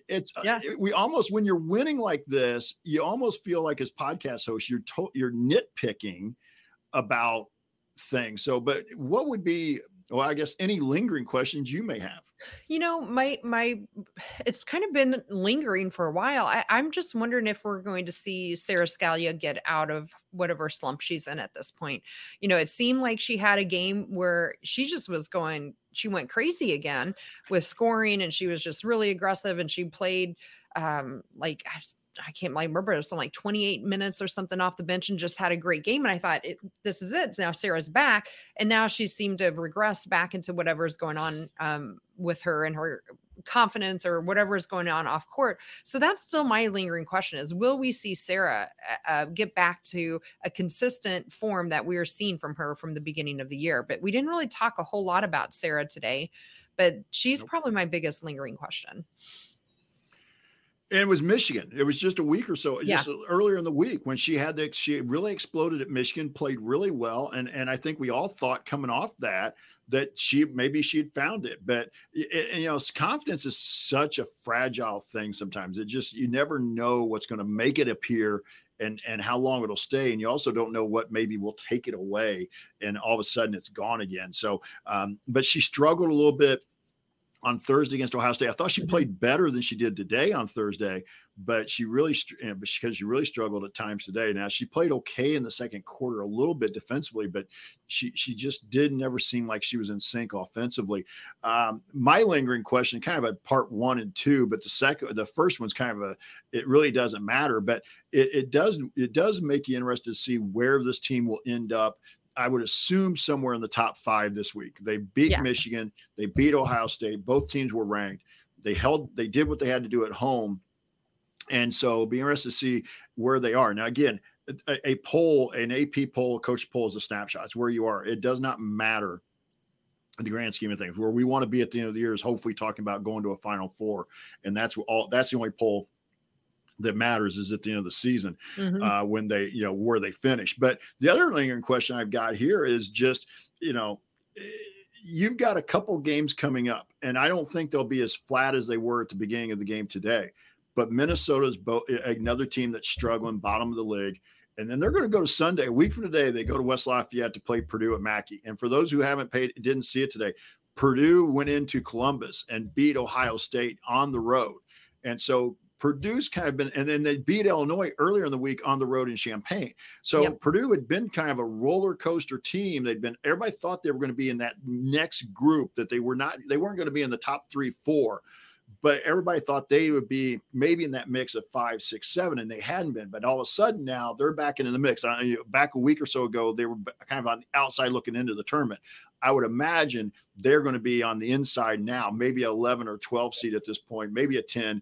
it's uh, yeah. we almost when you're winning like this, you almost feel like as podcast hosts, you're to, you're nitpicking about things. So, but what would be well, I guess any lingering questions you may have. You know, my my it's kind of been lingering for a while. I, I'm just wondering if we're going to see Sara Scalia get out of whatever slump she's in at this point. You know, it seemed like she had a game where she just was going, she went crazy again with scoring and she was just really aggressive and she played um like I can't remember, it was like 28 minutes or something off the bench and just had a great game. And I thought, this is it. Now Sara's back. And now she seemed to have regressed back into whatever's going on um, with her and her confidence or whatever is going on off court. So that's still my lingering question is will we see Sara uh, uh get back to a consistent form that we are seeing from her from the beginning of the year? But we didn't really talk a whole lot about Sara today, but she's nope. probably my biggest lingering question. And it was Michigan. It was just a week or so, just yeah. earlier in the week when she had the she really exploded at Michigan, played really well, and and I think we all thought coming off that that she maybe she'd found it, but it, you know, confidence is such a fragile thing. Sometimes it just you never know what's going to make it appear and and how long it'll stay and you also don't know what maybe will take it away and all of a sudden it's gone again so um, but she struggled a little bit on Thursday against Ohio State. I thought she played better than she did today on Thursday, but she really because she really struggled at times today. Now she played okay in the second quarter, a little bit defensively, but she she just did never seem like she was in sync offensively. Um, my lingering question, kind of a part one and two, but the second, the first one's kind of a it really doesn't matter, but it, it does it does make you interested to see where this team will end up. I would assume somewhere in the top five this week. They beat yeah. Michigan, they beat Ohio State. Both teams were ranked. They held, they did what they had to do at home. And so be interested to see where they are. Now, again, a, a poll, an AP poll, a coach poll is a snapshot. It's where you are. It does not matter in the grand scheme of things. Where we want to be at the end of the year is hopefully talking about going to a final four. And that's all that's the only poll that matters is at the end of the season mm-hmm. uh, when they, you know, where they finish. But the other lingering question I've got here is just, you know, eh, you've got a couple games coming up, and I don't think they'll be as flat as they were at the beginning of the game today. But Minnesota's bo- another team that's struggling, bottom of the league. And then they're going to go to Sunday, a week from today. They go to West Lafayette to play Purdue at Mackey. And for those who haven't paid, didn't see it today, Purdue went into Columbus and beat Ohio State on the road. And so Purdue's kind of been, and then they beat Illinois earlier in the week on the road in Champaign. So yep. Purdue had been kind of a roller coaster team. They'd been, everybody thought they were going to be in that next group that they were not, they weren't going to be in the top three, four but everybody thought they would be maybe in that mix of five, six, seven, and they hadn't been. But all of a sudden now they're back into the mix. back a week or so ago, they were kind of on the outside looking into the tournament. I would imagine they're going to be on the inside now, maybe 11 or 12 seed at this point, maybe a 10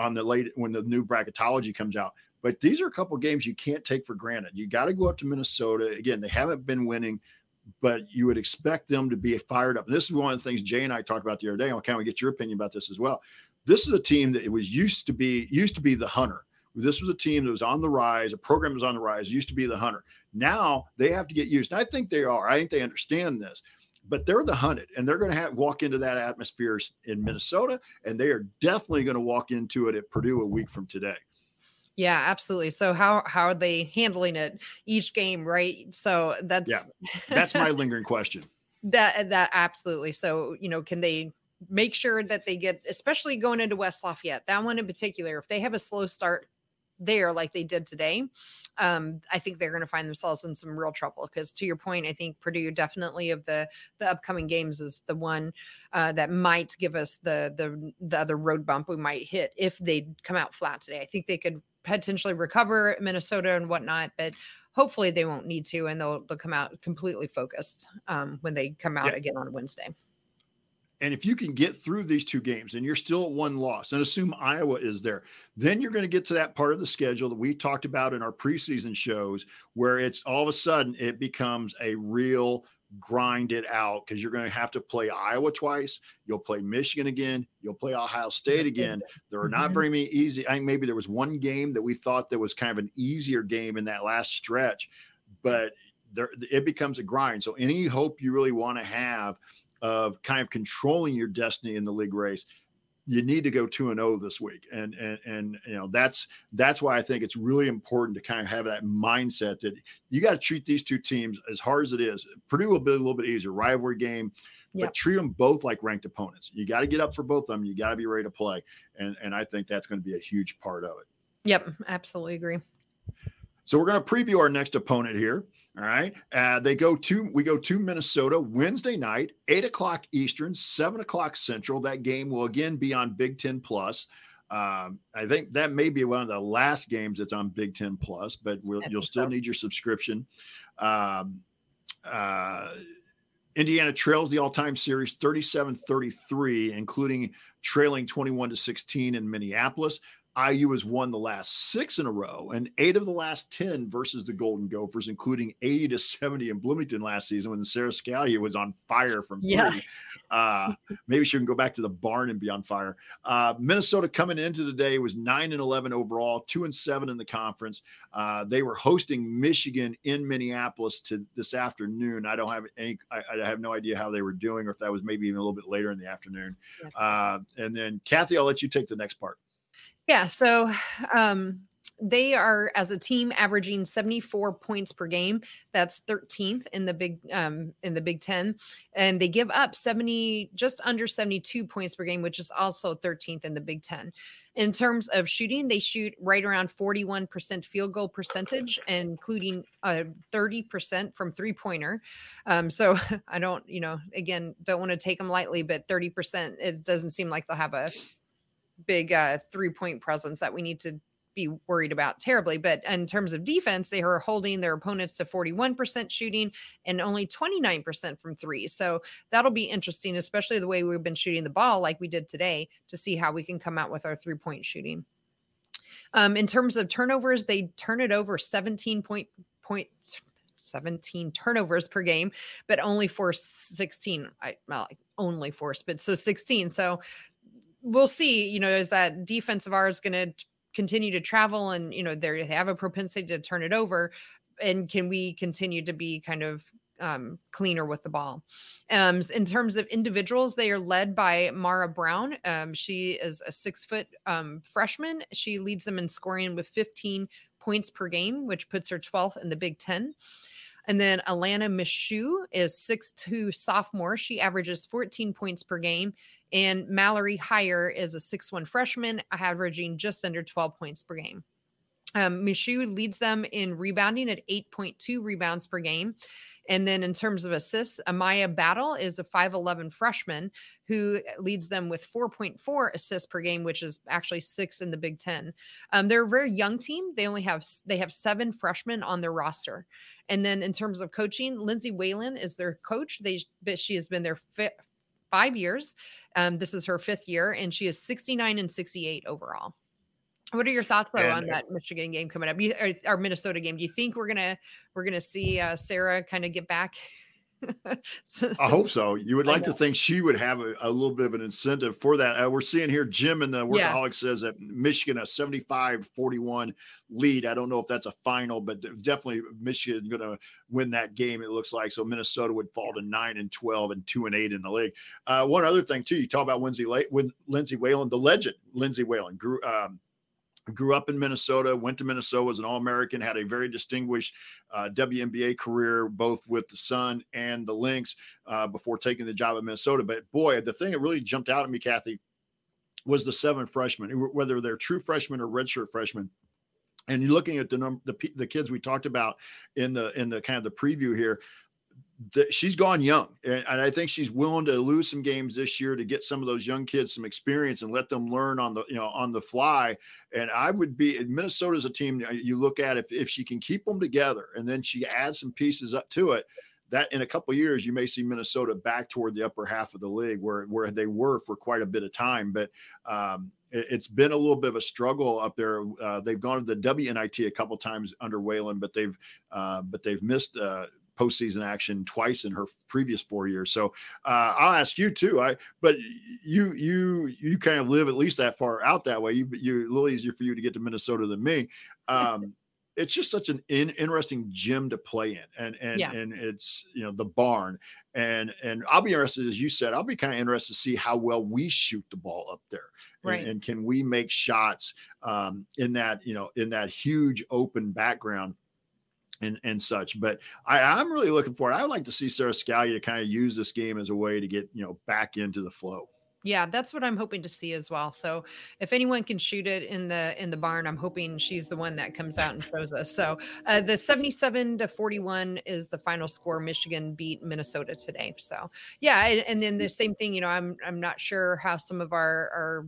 on the late when the new bracketology comes out. But these are a couple games you can't take for granted. You got to go up to Minnesota. Again, they haven't been winning but you would expect them to be fired up. And this is one of the things Jay and I talked about the other day. I kind of get your opinion about this as well. This is a team that it was used to be used to be the hunter. This was a team that was on the rise, a program that was on the rise, used to be the hunter. Now they have to get used. And I think they are. I think they understand this. But they're the hunted, and they're going to have walk into that atmosphere in Minnesota, and they are definitely going to walk into it at Purdue a week from today. Yeah, absolutely. So how how are they handling it each game, right? So that's yeah, that's my lingering question. That that absolutely. So you know, can they make sure that they get, especially going into West Lafayette, that one in particular, if they have a slow start there like they did today, um, I think they're going to find themselves in some real trouble. Because to your point, I think Purdue definitely of the the upcoming games is the one uh, that might give us the the the other road bump we might hit if they come out flat today. I think they could potentially recover Minnesota and whatnot, but hopefully they won't need to, and they'll they'll come out completely focused um, when they come out yeah. again on Wednesday. And if you can get through these two games and you're still at one loss and assume Iowa is there, then you're going to get to that part of the schedule that we talked about in our preseason shows where it's all of a sudden it becomes a real grind it out because you're going to have to play Iowa twice. You'll play Michigan again. You'll play Ohio State again. There are not mm-hmm. very many easy. I think maybe there was one game that we thought that was kind of an easier game in that last stretch, but there it becomes a grind. So any hope you really want to have of kind of controlling your destiny in the league race you need to go 2 and 0 this week. And and and you know that's that's why I think it's really important to kind of have that mindset that you got to treat these two teams as hard as it is. Purdue will be a little bit easier rivalry game yep. but treat them both like ranked opponents. You got to get up for both of them you got to be ready to play. And and I think that's going to be a huge part of it. Yep absolutely agree. So we're going to preview our next opponent here all right. Uh, they go to we go to Minnesota Wednesday night, eight o'clock Eastern, seven o'clock Central. That game will again be on Big Ten Plus. Um, I think that may be one of the last games that's on Big Ten Plus, but we'll, you'll still so. need your subscription. Um, uh, Indiana trails the all-time series 37-33, including trailing 21 to 16 in Minneapolis. IU has won the last six in a row and eight of the last 10 versus the Golden Gophers, including 80 to 70 in Bloomington last season when Sara Scalia was on fire from three. Yeah. Uh, maybe she can go back to the barn and be on fire. Uh, Minnesota coming into the day was 9 and 11 overall, 2 and 7 in the conference. Uh, they were hosting Michigan in Minneapolis to this afternoon. I don't have any, I, I, have no idea how they were doing or if that was maybe even a little bit later in the afternoon. Uh, and then, Kathy, I'll let you take the next part. Yeah. So um, they are as a team averaging 74 points per game. That's 13th in the big um, in the Big Ten, and they give up 70 just under 72 points per game, which is also 13th in the Big Ten. In terms of shooting, they shoot right around 41% field goal percentage, including uh, 30% from three pointer. Um, so I don't, you know, again, don't want to take them lightly, but 30% it doesn't seem like they'll have a big uh, three point presence that we need to be worried about terribly. But in terms of defense, they are holding their opponents to 41% shooting and only 29% from three. So that'll be interesting, especially the way we've been shooting the ball like we did today to see how we can come out with our three point shooting. Um, in terms of turnovers, they turn it over 17 point, point 17 turnovers per game, but only force 16. I well, only force, but so 16. So we'll see. You know, is that defense of ours going to continue to travel and you know they have a propensity to turn it over and can we continue to be kind of um, cleaner with the ball. Um, in terms of individuals, they are led by Mara Braun. Um, she is a six foot um, freshman. She leads them in scoring with 15 points per game, which puts her 12th in the Big Ten. And then Alanna Micheaux is six two sophomore. She averages 14 points per game. And Mallory Heyer is a six one freshman, averaging just under 12 points per game. Um, Micheaux leads them in rebounding at 8.2 rebounds per game. And then in terms of assists, Amaya Battle is a 5'11 freshman who leads them with 4.4 assists per game, which is actually six in the Big Ten. Um, they're a very young team. They only have they have seven freshmen on their roster. And then in terms of coaching, Lindsay Whalen is their coach. They she has been there fi- five years. Um, this is her fifth year, and she is 69 and 68 overall. What are your thoughts though and, on that Michigan game coming up? You, or, or, Minnesota game? Do you think we're gonna we're gonna see uh, Sara kind of get back? I hope so. You would like to think she would have a, a little bit of an incentive for that. Uh, we're seeing here Jim in the Workaholic yeah. says that Michigan a 75-41 lead. I don't know if that's a final, but definitely Michigan going to win that game. It looks like so Minnesota would fall to nine and 12 and two and eight in the league. Uh, one other thing too, you talk about Lindsay, Lindsay Whalen, the legend Lindsay Whalen grew. Um, grew up in Minnesota, went to Minnesota, was an All American, had a very distinguished uh, WNBA career, both with the Sun and the Lynx, uh, before taking the job at Minnesota. But boy, the thing that really jumped out at me, Kathy, was the seven freshmen, whether they're true freshmen or redshirt freshmen. And you're looking at the number, the, the kids we talked about in the in the kind of the preview here she's gone young, and, and, I think she's willing to lose some games this year to get some of those young kids some experience and let them learn on the you know on the fly. And I would be Minnesota's a team you look at if if she can keep them together and then she adds some pieces up to it. That in a couple years you may see Minnesota back toward the upper half of the league where where they were for quite a bit of time, but. Um, it's been a little bit of a struggle up there. Uh, they've gone to the WNIT a couple times under Whalen, but they've uh, but they've missed uh, postseason action twice in her previous four years. So uh, I'll ask you too. I but you you you kind of live at least that far out that way. You you a little easier for you to get to Minnesota than me. Um, it's just such an in, interesting gym to play in, and and yeah. and it's you know the barn, and and I'll be interested as you said. I'll be kind of interested to see how well we shoot the ball up there, right? And, and can we make shots um, in that you know in that huge open background and and such. But I, I'm really looking for it. I would like to see Sara Scalia kind of use this game as a way to get you know back into the flow. Yeah, that's what I'm hoping to see as well. So if anyone can shoot it in the in the barn, I'm hoping she's the one that comes out and shows us. So uh, the 77 to 41 is the final score. Michigan beat Minnesota today. So yeah, and, and then the same thing. You know, I'm I'm not sure how some of our our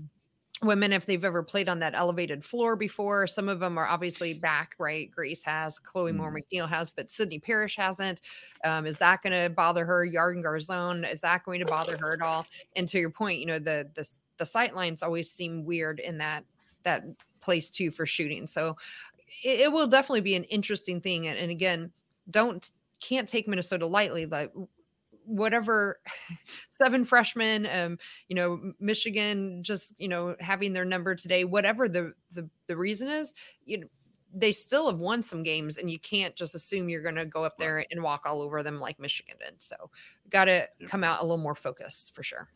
women if they've ever played on that elevated floor before. Some of them are obviously back, right? Grace has, Chloe Moore mm. McNeil has, but Sydney Parrish hasn't. Um, is that going to bother her? Yarden Garzon, is that going to bother her at all? And to your point, you know, the the the sight lines always seem weird in that that place too for shooting. So it, it will definitely be an interesting thing. And, and again, don't can't take Minnesota lightly. Like whatever seven freshmen um you know michigan just you know having their number today whatever the the, the reason is you know they still have won some games and you can't just assume you're going to go up there and walk all over them like michigan did. So got to come out a little more focused for sure.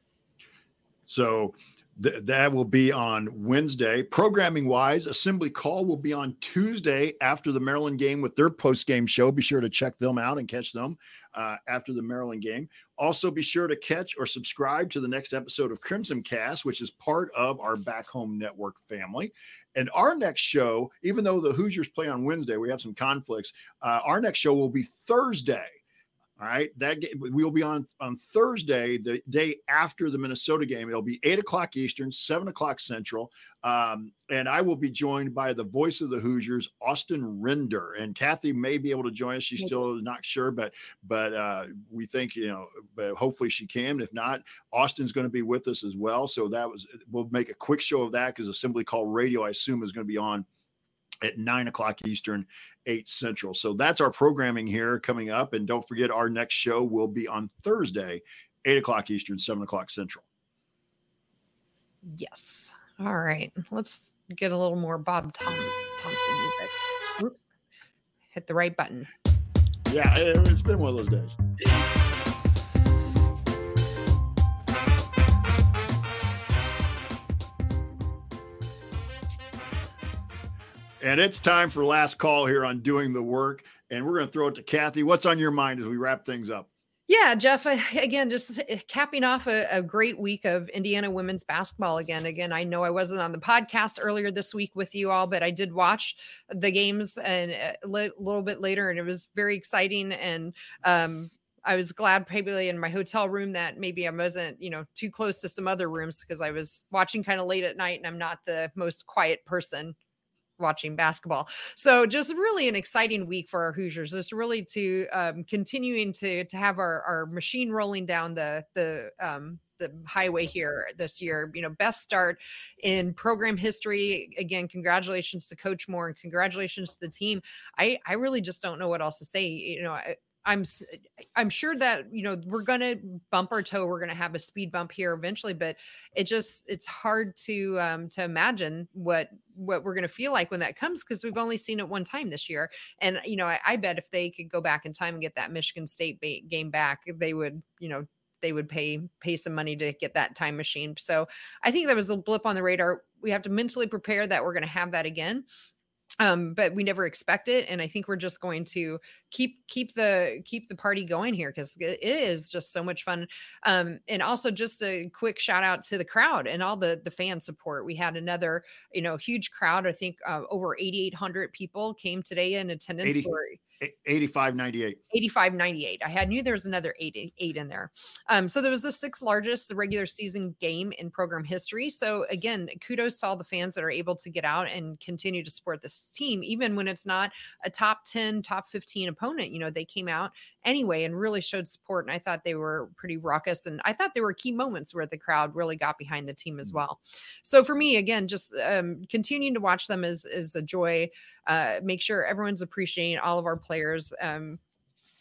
So Th- that will be on Wednesday. Programming wise, Assembly Call will be on Tuesday after the Maryland game with their post game show. Be sure to check them out and catch them uh, after the Maryland game. Also, be sure to catch or subscribe to the next episode of Crimson Cast, which is part of our Back Home Network family. And our next show, even though the Hoosiers play on Wednesday, we have some conflicts. Uh, our next show will be Thursday. All right, that we will be on on Thursday, the day after the Minnesota game. It'll be eight o'clock Eastern, seven o'clock Central, um, and I will be joined by the voice of the Hoosiers, Austin Render, and Kathy may be able to join us. She's still not sure, but but uh, we think you know, but hopefully she can. If not, Austin's going to be with us as well. So that was we'll make a quick show of that because Assembly Call Radio, I assume, is going to be on at nine o'clock Eastern, eight Central. So that's our programming here coming up. And don't forget, our next show will be on Thursday, eight o'clock Eastern, seven o'clock Central. Yes. All right, let's get a little more Bob Tom- Thompson music. Oop. Hit the right button. Yeah, it, it's been one of those days. And it's time for last call here on doing the work. And we're going to throw it to Kathy. What's on your mind as we wrap things up? Yeah, Jeff, again, just capping off a, a, great week of Indiana women's basketball again. Again, I know I wasn't on the podcast earlier this week with you all, but I did watch the games and a uh, little bit later, and it was very exciting. And um, I was glad probably in my hotel room that maybe I wasn't, you know, too close to some other rooms because I was watching kind of late at night and I'm not the most quiet person watching basketball. So just really an exciting week for our Hoosiers. Just really to um, continuing to to have our our machine rolling down the the um, the highway here this year. You know, best start in program history. Again, congratulations to Coach Moren and congratulations to the team. I I really just don't know what else to say. You know, I'm I'm sure that you know we're gonna bump our toe. We're gonna have a speed bump here eventually, but it just it's hard to um, to imagine what what we're gonna feel like when that comes because we've only seen it one time this year. And you know, I, I bet if they could go back in time and get that Michigan State ba- game back, they would you know they would pay pay some money to get that time machine. So I think that was a blip on the radar. We have to mentally prepare that we're going to have that again um but we never expect it and i think we're just going to keep keep the keep the party going here because it is just so much fun. Um and also just a quick shout out to the crowd and all the the fan support. We had another you know huge crowd i think uh, over 8800 people came today in attendance 80, for 8598 8598 i had knew there was another 88 in there. Um so there was the sixth largest regular season game in program history. So again kudos to all the fans that are able to get out and continue to support this team even when it's not a top 10 top 15 opponent. You know they came out anyway and really showed support and i thought they were pretty raucous and i thought there were key moments where the crowd really got behind the team as mm. well so for me again just um continuing to watch them is is a joy uh, make sure everyone's appreciating all of our players um,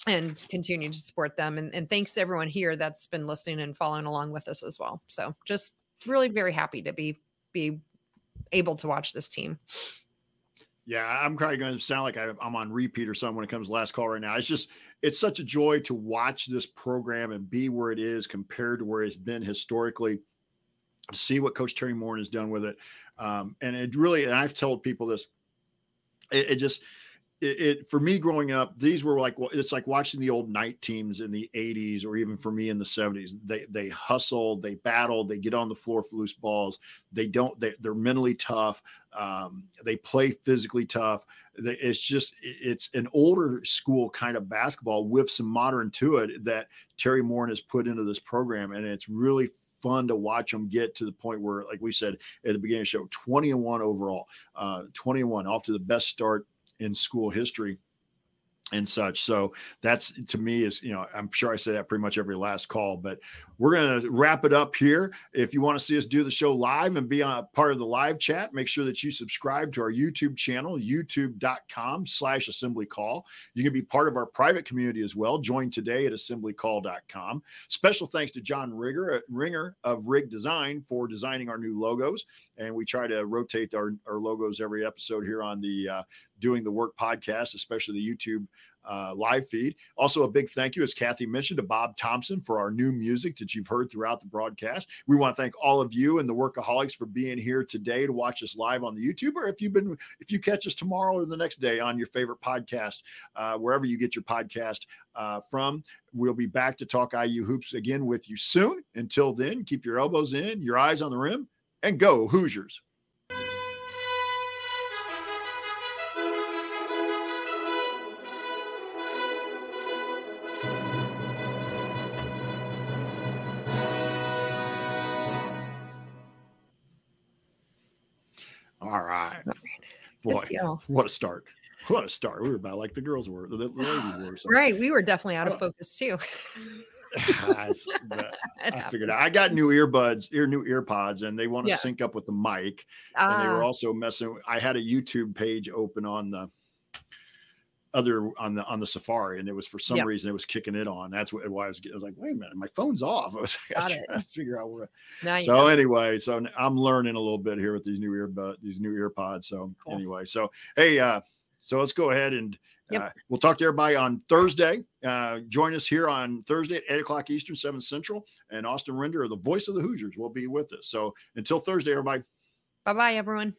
and continue to support them. And, and thanks to everyone here that's been listening and following along with us as well. So just really very happy to be be able to watch this team. Yeah, I'm probably going to sound like I'm on repeat or something when it comes to last call right now. It's just, it's such a joy to watch this program and be where it is compared to where it's been historically. To see what Coach Teri Moren has done with it, um, and it really, and I've told people this it, it just it, it, for me growing up these were like it's like watching the old Knight teams in the 80s or even for me in the 70s they they hustle they battle they get on the floor for loose balls. They don't they, they're mentally tough. Um, they play physically tough. It's just it's an older school kind of basketball with some modern to it that teri moren has put into this program and it's really fun to watch them get to the point where, like we said at the beginning of the show, 20 and 1 overall, uh, 21 off to the best start in school history and such. So that's to me is, you know, I'm sure I say that pretty much every last call, but we're going to wrap it up here. If you want to see us do the show live and be on a part of the live chat, make sure that you subscribe to our YouTube channel, youtube.com slash assembly call. You can be part of our private community as well. Join today at assemblycall.com. Special thanks to John Rigger, uh, Ringer of Rig Design for designing our new logos. And we try to rotate our, our logos every episode here on the uh, Doing the Work podcast, especially the YouTube uh, live feed. Also, a big thank you, as Kathy mentioned, to Bob Thompson for our new music that you've heard throughout the broadcast. We want to thank all of you and the workaholics for being here today to watch us live on the YouTube, or if you've been, if you catch us tomorrow or the next day on your favorite podcast, uh, wherever you get your podcast uh, from. We'll be back to talk IU hoops again with you soon. Until then, keep your elbows in, your eyes on the rim, and go Hoosiers. Boy, what a start. What a start. We were about like the girls were, the ladies were. So. Right. We were definitely out of focus too. I, I figured out. I got new earbuds, ear new earpods, and they want to yeah. sync up with the mic. And they were ah. also messing. I had a YouTube page open on the other on the on the Safari, and it was for some Yep. reason it was kicking it on. That's what, why I was. I was like, wait a minute, my phone's off. I was, I was trying to figure out where. Now So know. anyway, so I'm learning a little bit here with these new earbud, these new ear pods. So Cool. anyway, so hey, uh, so let's go ahead and Yep. uh, we'll talk to everybody on Thursday. Uh, join us here on Thursday at eight o'clock Eastern, seven Central, and Austin Render, the voice of the Hoosiers, will be with us. So until Thursday, everybody. Bye bye, everyone.